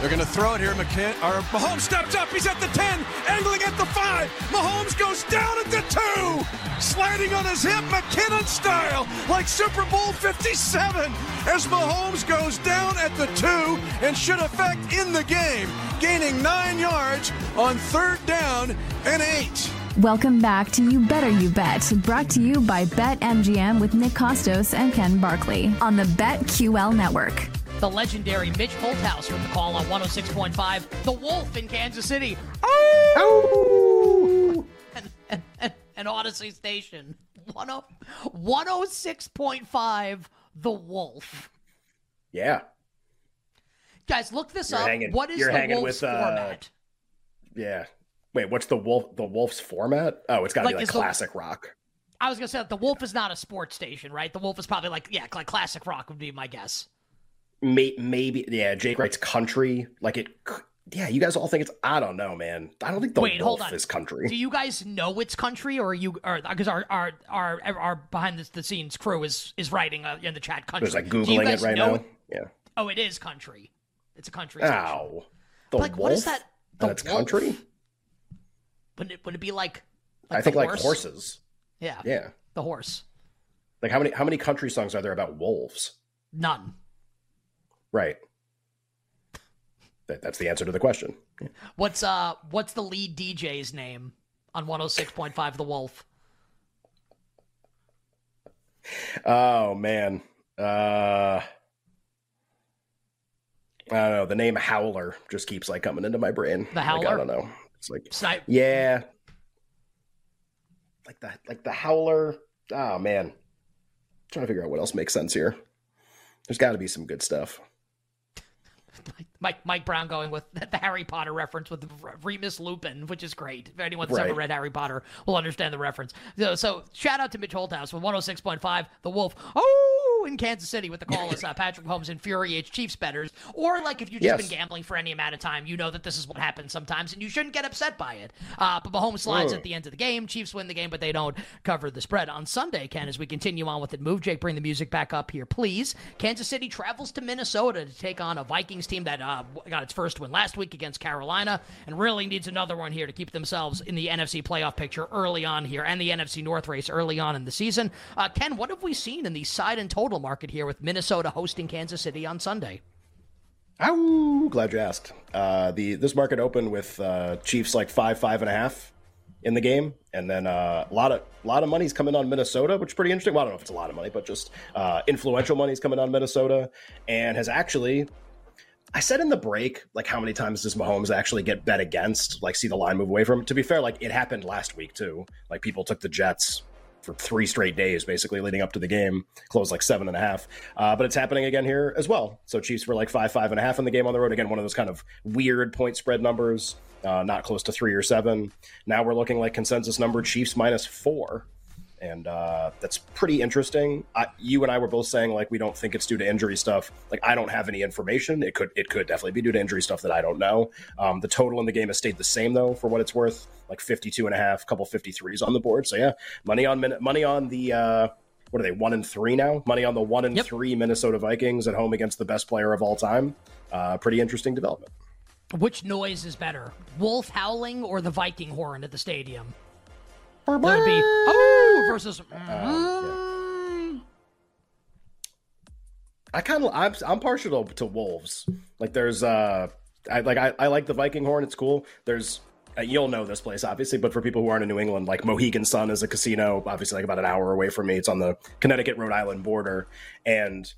They're going to throw it here. McKin- or Mahomes steps up. He's at the 10, angling at the 5. Mahomes goes down at the 2. Sliding on his hip, McKinnon style, like Super Bowl 57. As Mahomes goes down at the 2 and should affect in the game, gaining 9 yards on third down and 8. Welcome back to You Better You Bet, brought to you by BetMGM with Nick Kostos and Ken Barkley on the BetQL network. The legendary Mitch Holthus with the call on 106.5, The Wolf in Kansas City. Oh! And, and, and, and Audacy Station. 10 106.5, The Wolf. Yeah. Guys, look this You're up. hanging- what is you're the hanging Wolf's with, uh, format? Yeah. Wait, what's the wolf the wolf's format? Oh, it's got to Like, be like is the- classic rock. I was going to say that the Wolf is not a sports station, right? The Wolf is probably like, yeah, like classic rock would be my guess. May, maybe yeah, Jake writes country like it yeah, you guys all think it's I don't know, man. I don't think the Wait, wolf is country. Do you guys know it's country, or are you, or because our our our our behind the, the scenes crew is is writing uh, in the chat country. There's like googling it right know now. Yeah. Oh, it is country. It's a country. Ow. The like, wolf? what is that? The it's wolf? country? Wouldn't it, would it be like? I the think like horses. Yeah, Yeah. the horse. Like how many how many country songs are there about wolves? None. Right. That, that's the answer to the question. What's uh? What's the lead DJ's name on 106.5 The Wolf? Oh man. Uh I don't know. The name Howler just keeps like coming into my brain. The Like, Howler? I don't know. It's like Snipe. yeah, like the like the Howler. Oh man, trying to figure out what else makes sense here. There's got to be some good stuff. Mike Mike Brown going with the Harry Potter reference with Remus Lupin, which is great. If anyone that's ever read Harry Potter will understand the reference. So, so shout out to Mitch Holthus with 106.5, The Wolf. Oh, in Kansas City with the call is uh, Patrick Mahomes infuriates Chiefs betters. Or like if you've just Yes. been gambling for any amount of time, you know that this is what happens sometimes, and you shouldn't get upset by it. Uh, but Mahomes slides Mm. at the end of the game. Chiefs win the game, but they don't cover the spread. On Sunday, Ken, as we continue on with it, move Jake, bring the music back up here, please. Kansas City travels to Minnesota to take on a Vikings team that uh, got its first win last week against Carolina and really needs another one here to keep themselves in the NFC playoff picture early on here and the NFC North race early on in the season. Uh, Ken, what have we seen in the side and total market here with Minnesota hosting Kansas City on Sunday? Ow! Glad you asked. Uh, the this market opened with uh, Chiefs like five five and a half in the game, and then uh, a lot of a lot of money's coming on Minnesota, which is pretty interesting. Well, I don't know if it's a lot of money, but just uh, influential money's coming on Minnesota, and has actually. I said in the break, like how many times does Mahomes actually get bet against? Like see the line move away from him. To be fair, like it happened last week too. Like people took the Jets for three straight days, basically leading up to the game, closed like seven and a half. Uh, but it's happening again here as well. So Chiefs were like five, five and a half in the game on the road. Again, one of those kind of weird point spread numbers, uh, not close to three or seven. Now we're looking like consensus number Chiefs minus four. And uh, that's pretty interesting. I, you and I were both saying like we don't think it's due to injury stuff. Like I don't have any information. It could it could definitely be due to injury stuff that I don't know. Um, the total in the game has stayed the same though, for what it's worth. Like 52 and a half, couple 53s on the board. So yeah, money on min- money on the uh, what are they one and three now? Money on the one and Yep. three Minnesota Vikings at home against the best player of all time. Uh, pretty interesting development. Which noise is better, wolf howling or the Viking horn at the stadium? That would be oh versus. I kind of I'm I'm partial to, to wolves. Like there's uh I like I, I like the Viking horn. It's cool. There's uh, you'll know this place obviously, but for people who aren't in New England, like Mohegan Sun is a casino, obviously like about an hour away from me. It's on the Connecticut Rhode Island border, and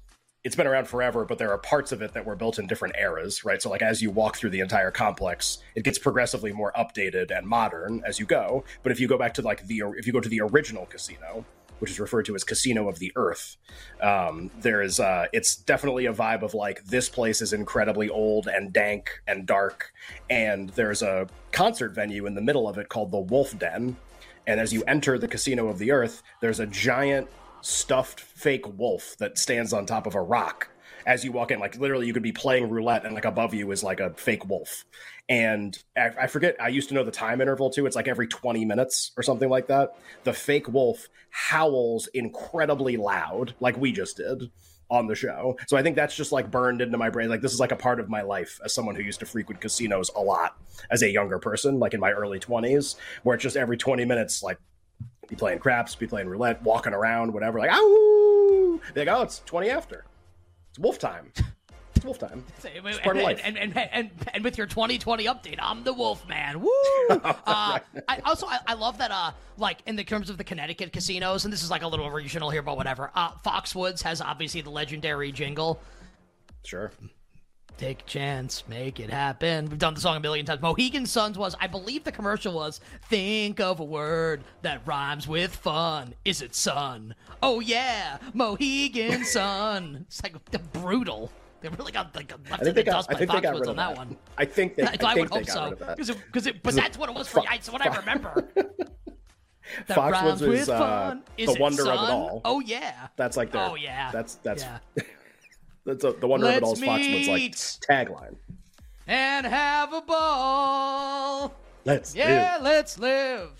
it's been around forever. But there are parts of it that were built in different eras, right? So like as you walk through the entire complex, it gets progressively more updated and modern as you go. But if you go back to like the if you go to the original casino, which is referred to as Casino of the Earth. Um, there is, uh, it's definitely a vibe of like this place is incredibly old and dank and dark, and there's a concert venue in the middle of it called the Wolf Den. And as you enter the Casino of the Earth, there's a giant stuffed fake wolf that stands on top of a rock as you walk in. Like literally, you could be playing roulette, and like above you is like a fake wolf. And I, I forget. I used to know the time interval too. It's like every twenty minutes or something like that. The fake wolf howls incredibly loud, like we just did on the show. So I think that's just like burned into my brain. Like this is like a part of my life as someone who used to frequent casinos a lot as a younger person, like in my early 20s, where it's just every 20 minutes, like be playing craps, be playing roulette, walking around, whatever, like, oh, they go, oh, it's 20 after. It's wolf time. It's wolf time. It's part and, of life. And, and, and, and, and with your 2020 update, I'm the wolf man. Woo! uh, I, also, I, I love that, uh, like, in the terms of the Connecticut casinos, and this is like a little regional here, but whatever. Uh, Foxwoods has obviously the legendary jingle. Sure. Take a chance, make it happen. We've done the song a million times. Mohegan Suns was, I believe the commercial was, think of a word that rhymes with fun. Is it sun? Oh yeah, Mohegan Sun. It's like brutal. They really got like left I in the got, dust I by think Foxwoods on that that one. I think they, I, I, think would they hope so because it, cause it, but that's what it was for. Fo- I, it's what I remember. that Foxwoods is, with uh, fun. Is the wonder of it all. Oh yeah. That's like their, Oh yeah. That's, that's, Yeah. That's a, the wonder of it all Let's is Foxwoods like tagline. and have a ball. Let's Yeah, do. let's live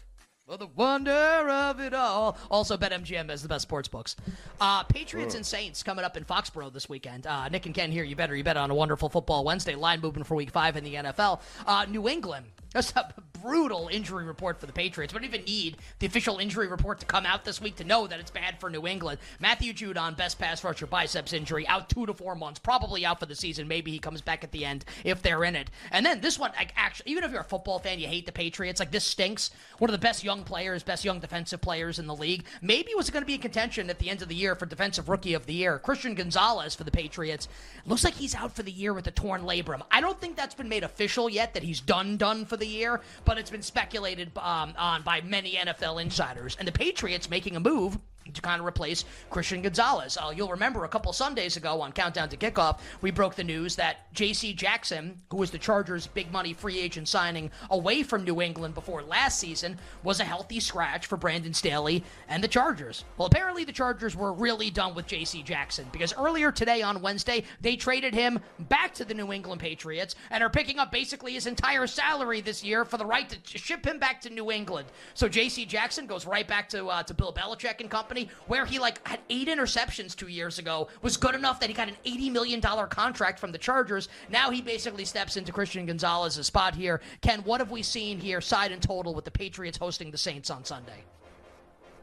for the wonder of it all. Also, BetMGM has the best sports books. Uh, Patriots and Saints coming up in Foxborough this weekend. Uh, Nick and Ken here. You better, you bet on a wonderful football Wednesday. Line moving for Week Five in the NFL. Uh, New England. That's a brutal injury report for the Patriots. We don't even need the official injury report to come out this week to know that it's bad for New England. Matthew Judon, best pass rusher, biceps injury, out two to four months, probably out for the season. Maybe he comes back at the end if they're in it. And then this one, like actually, even if you're a football fan, you hate the Patriots. Like this stinks. One of the best young players, best young defensive players in the league. Maybe was going to be in contention at the end of the year for defensive rookie of the year. Christian Gonzalez for the Patriots. Looks like he's out for the year with a torn labrum. I don't think that's been made official yet that he's done done for the year, but it's been speculated um, on by many NFL insiders. And the Patriots making a move to kind of replace Christian Gonzalez. Uh, you'll remember a couple Sundays ago on Countdown to Kickoff, we broke the news that J.C. Jackson, who was the Chargers' big money free agent signing away from New England before last season, was a healthy scratch for Brandon Staley and the Chargers. Well, apparently the Chargers were really done with J.C. Jackson because earlier today on Wednesday, they traded him back to the New England Patriots and are picking up basically his entire salary this year for the right to ship him back to New England. So J.C. Jackson goes right back to uh, to Bill Belichick and company, where he like had eight interceptions two years ago, was good enough that he got an eighty million dollar contract from the Chargers. Now he basically steps into Christian Gonzalez's spot here. Ken, what have we seen here, side and total, with the Patriots hosting the Saints on Sunday?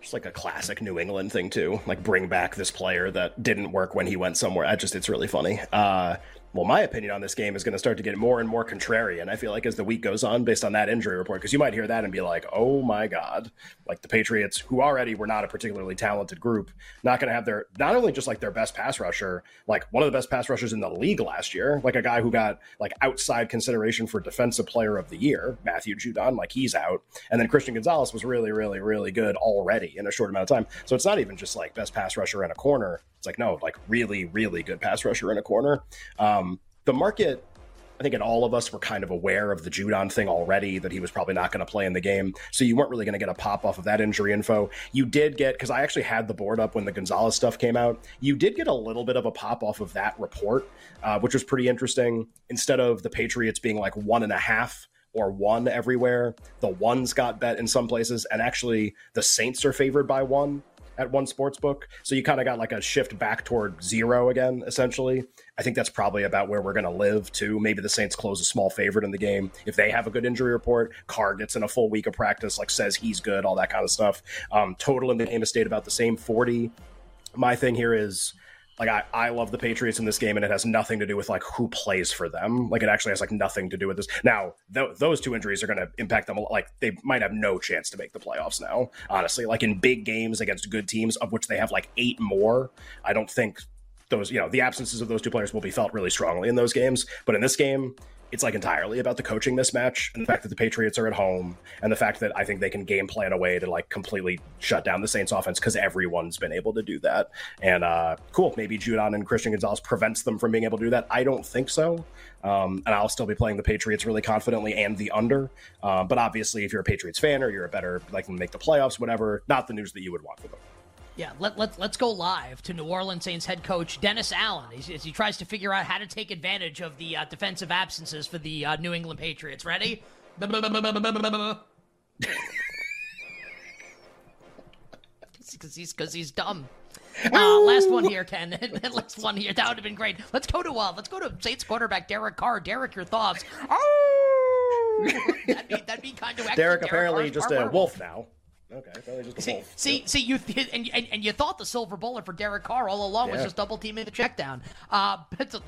It's like a classic New England thing too. Like bring back this player that didn't work when he went somewhere. I just it's really funny. Uh well, my opinion on this game is going to start to get more and more contrarian. I feel like as the week goes on, based on that injury report, because you might hear that and be like, "Oh my god!" Like the Patriots, who already were not a particularly talented group, not going to have their not only just like their best pass rusher, like one of the best pass rushers in the league last year, like a guy who got like outside consideration for defensive player of the year, Matthew Judon, like he's out, and then Christian Gonzalez was really, really, really good already in a short amount of time. So it's not even just like best pass rusher in a corner. It's like no, like really, really good pass rusher in a corner. Um, the market, I think, and all of us were kind of aware of the Judon thing already that he was probably not going to play in the game. So you weren't really going to get a pop off of that injury info. You did get because I actually had the board up when the Gonzalez stuff came out. You did get a little bit of a pop off of that report, uh, which was pretty interesting. Instead of the Patriots being like one and a half or one everywhere. The ones got bet in some places, and actually the Saints are favored by one at one sports book. So you kind of got like a shift back toward zero again, essentially. I think that's probably about where we're going to live too. Maybe the Saints close a small favorite in the game if they have a good injury report. Carr gets in a full week of practice, like says he's good, all that kind of stuff. Um, total in the game has stayed about the same, forty. My thing here is like I, I love the Patriots in this game, and it has nothing to do with like who plays for them. Like it actually has like nothing to do with this. Now th- those two injuries are going to impact them. a lot. Like they might have no chance to make the playoffs now. Honestly, like in big games against good teams, of which they have like eight more. I don't think those you know the absences of those two players will be felt really strongly in those games. But in this game, it's like entirely about the coaching mismatch and the fact that the Patriots are at home and the fact that I think they can game plan a way to like completely shut down the Saints offense because everyone's been able to do that. And uh, cool, maybe Judon and Christian Gonzalez prevents them from being able to do that. I don't think so. Um, and I'll still be playing the Patriots really confidently and the under. Uh, but obviously, if you're a Patriots fan or you're a better like make the playoffs, whatever, not the news that you would want for them. Yeah, let, let, let's go live to New Orleans Saints head coach Dennis Allen as, as he tries to figure out how to take advantage of the uh, defensive absences for the uh, New England Patriots. Ready? Because he's, cause he's dumb. Uh, last one here, Ken. last one here. That would have been great. Let's go to uh, let's go to Saints quarterback Derek Carr. Derek, your thoughts? that'd, be, that'd be kind of Derek, Derek apparently Carr's just a wolf now. Okay, see, see, see, you th- and, and and you thought the silver bullet for Derek Carr all along yeah. was just double teaming the check down. Uh, but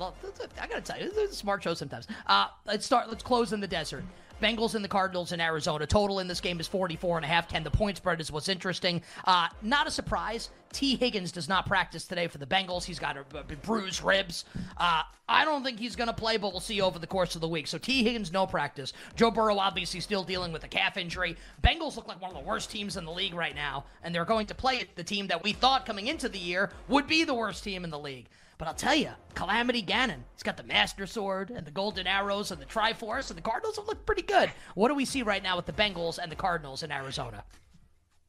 I gotta tell you, this is a smart show sometimes. Uh, let's start. Let's close in the desert. Bengals and the Cardinals in Arizona. Total in this game is 44 and a half. Ken, the point spread is what's interesting. Uh, not a surprise. Tee Higgins does not practice today for the Bengals. He's got a, a bruised ribs. Uh, I don't think he's going to play, but we'll see over the course of the week. So Tee Higgins, no practice. Joe Burrow obviously still dealing with a calf injury. Bengals look like one of the worst teams in the league right now, and they're going to play the team that we thought coming into the year would be the worst team in the league. But I'll tell you, Calamity Ganon, he's got the Master Sword and the Golden Arrows and the Triforce, and the Cardinals have looked pretty good. What do we see right now with the Bengals and the Cardinals in Arizona?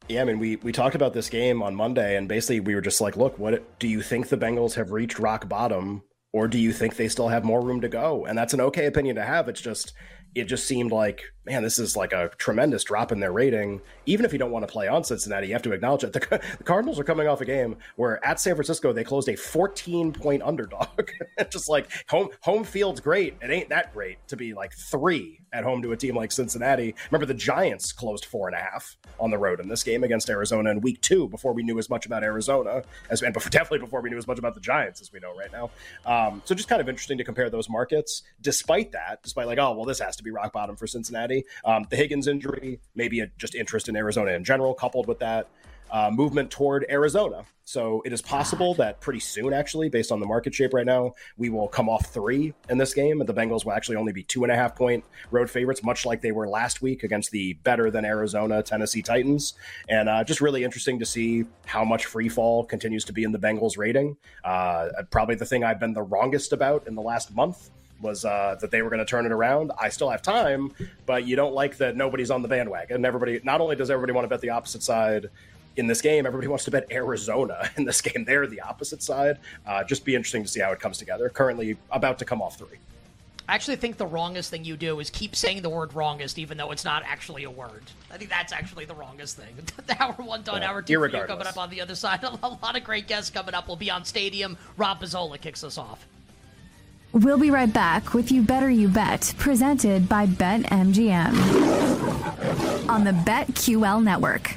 Yeah, I mean, we we talked about this game on Monday, and basically we were just like, look, what do you think the Bengals have reached rock bottom, or do you think they still have more room to go? And that's an okay opinion to have. It's just it just seemed like, man, this is like a tremendous drop in their rating. Even if you don't want to play on Cincinnati, you have to acknowledge it. The, the Cardinals are coming off a game where at San Francisco they closed a 14 point underdog. just like home home field's great. It ain't that great to be like three at home to a team like Cincinnati. Remember the Giants closed four and a half on the road in this game against Arizona in week two before we knew as much about Arizona as and before, definitely before we knew as much about the Giants as we know right now. Um, so just kind of interesting to compare those markets. Despite that, despite like, oh well, this has to be rock bottom for Cincinnati. Um, the Higgins injury, maybe a, just interest in Arizona in general, coupled with that uh, movement toward Arizona. So it is possible that pretty soon, actually, based on the market shape right now, we will come off three in this game, and the Bengals will actually only be two and a half point road favorites, much like they were last week against the better than Arizona Tennessee Titans. And uh, just really interesting to see how much free fall continues to be in the Bengals rating. Uh, probably the thing I've been the wrongest about in the last month was uh, that they were going to turn it around. I still have time, but you don't like that nobody's on the bandwagon. And everybody, not only does everybody want to bet the opposite side in this game, everybody wants to bet Arizona in this game. They're the opposite side. Uh, just be interesting to see how it comes together. Currently about to come off three. I actually think the wrongest thing you do is keep saying the word wrongest, even though it's not actually a word. I think that's actually the wrongest thing. the hour one done, hour two coming up on the other side. A lot of great guests coming up. We'll be on Stadium. Rob Pizzola kicks us off. We'll be right back with You Better You Bet, presented by BetMGM on the BetQL network.